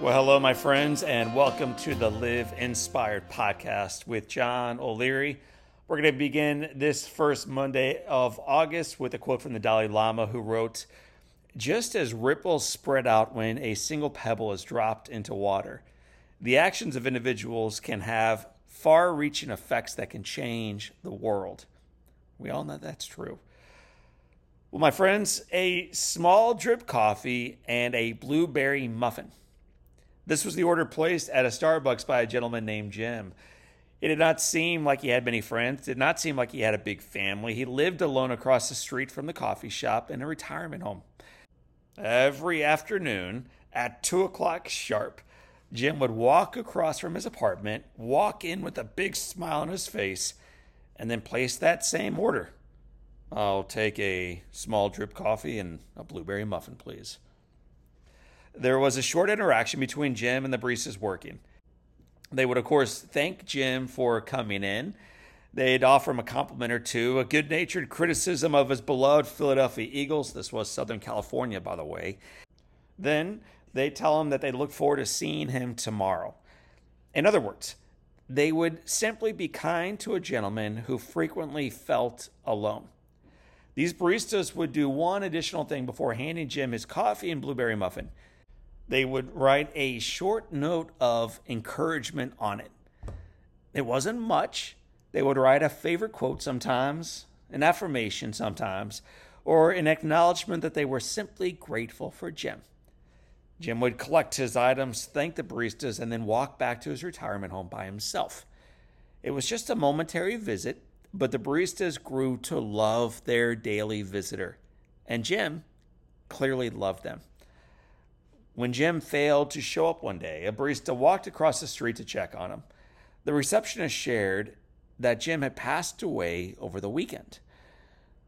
Well, hello, my friends, and welcome to the Live Inspired podcast with John O'Leary. We're going to begin this first Monday of August with a quote from the Dalai Lama, who wrote, Just as ripples spread out when a single pebble is dropped into water, the actions of individuals can have far reaching effects that can change the world. We all know that's true. Well, my friends, a small drip coffee and a blueberry muffin. This was the order placed at a Starbucks by a gentleman named Jim. It did not seem like he had many friends, did not seem like he had a big family. He lived alone across the street from the coffee shop in a retirement home. Every afternoon at 2 o'clock sharp, Jim would walk across from his apartment, walk in with a big smile on his face, and then place that same order. I'll take a small drip coffee and a blueberry muffin, please. There was a short interaction between Jim and the baristas working. They would, of course, thank Jim for coming in. They'd offer him a compliment or two, a good natured criticism of his beloved Philadelphia Eagles. This was Southern California, by the way. Then they tell him that they look forward to seeing him tomorrow. In other words, they would simply be kind to a gentleman who frequently felt alone. These baristas would do one additional thing before handing Jim his coffee and blueberry muffin they would write a short note of encouragement on it. It wasn't much. They would write a favorite quote sometimes, an affirmation sometimes, or an acknowledgement that they were simply grateful for Jim. Jim would collect his items, thank the baristas, and then walk back to his retirement home by himself. It was just a momentary visit, but the baristas grew to love their daily visitor, and Jim clearly loved them. When Jim failed to show up one day, a barista walked across the street to check on him. The receptionist shared that Jim had passed away over the weekend.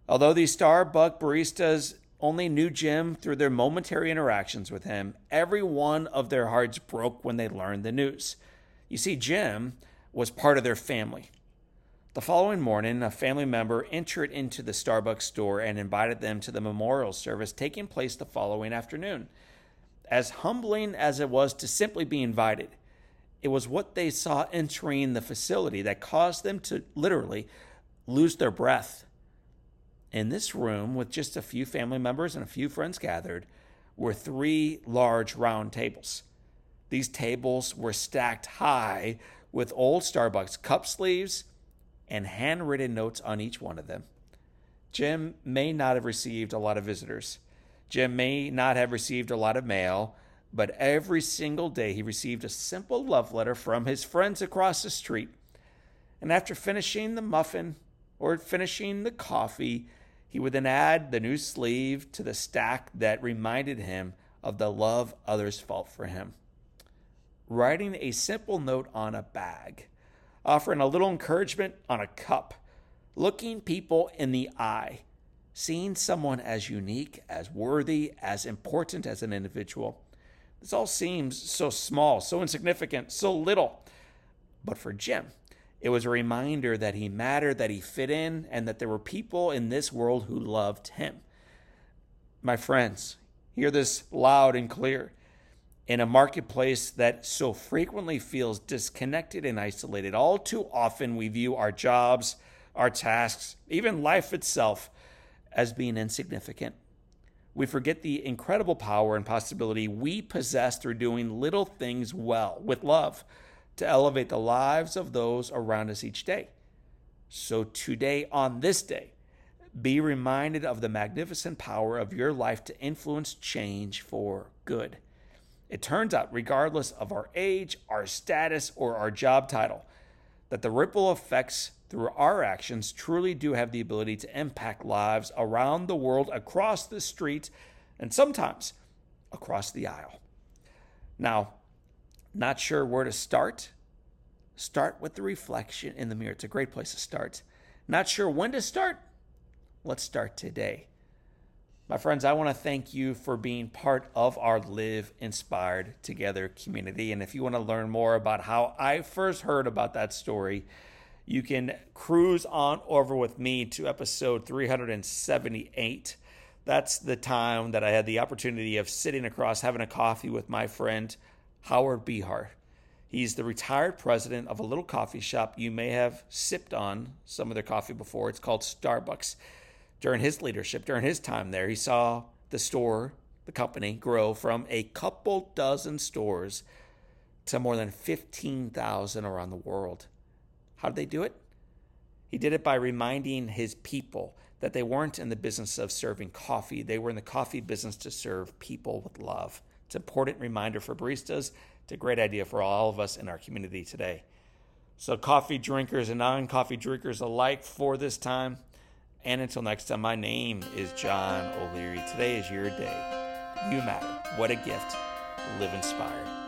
Although these Starbucks baristas only knew Jim through their momentary interactions with him, every one of their hearts broke when they learned the news. You see, Jim was part of their family. The following morning, a family member entered into the Starbucks store and invited them to the memorial service taking place the following afternoon as humbling as it was to simply be invited, it was what they saw entering the facility that caused them to literally lose their breath. In this room, with just a few family members and a few friends gathered, were three large round tables. These tables were stacked high with old Starbucks cup sleeves and handwritten notes on each one of them. Jim may not have received a lot of visitors Jim may not have received a lot of mail, but every single day he received a simple love letter from his friends across the street. And after finishing the muffin or finishing the coffee, he would then add the new sleeve to the stack that reminded him of the love others felt for him. Writing a simple note on a bag, offering a little encouragement on a cup, looking people in the eye seeing someone as unique, as worthy, as important as an individual. This all seems so small, so insignificant, so little. But for Jim, it was a reminder that he mattered, that he fit in, and that there were people in this world who loved him. My friends, hear this loud and clear. In a marketplace that so frequently feels disconnected and isolated, all too often we view our jobs, our tasks, even life itself as being insignificant. We forget the incredible power and possibility we possess through doing little things well with love to elevate the lives of those around us each day. So, today, on this day, be reminded of the magnificent power of your life to influence change for good. It turns out, regardless of our age, our status, or our job title, that the ripple effects through our actions truly do have the ability to impact lives around the world, across the street, and sometimes across the aisle. Now, not sure where to start? Start with the reflection in the mirror. It's a great place to start. Not sure when to start? Let's start today. My friends, I want to thank you for being part of our Live Inspired Together community. And if you want to learn more about how I first heard about that story, you can cruise on over with me to episode 378. That's the time that I had the opportunity of sitting across having a coffee with my friend Howard Behar. He's the retired president of a little coffee shop you may have sipped on some of their coffee before. It's called Starbucks. During his leadership, during his time there, he saw the store, the company, grow from a couple dozen stores to more than 15,000 around the world. How did they do it? He did it by reminding his people that they weren't in the business of serving coffee. They were in the coffee business to serve people with love. It's an important reminder for baristas. It's a great idea for all of us in our community today. So, coffee drinkers and non coffee drinkers alike for this time. And until next time, my name is John O'Leary. Today is your day. You matter. What a gift. Live inspired.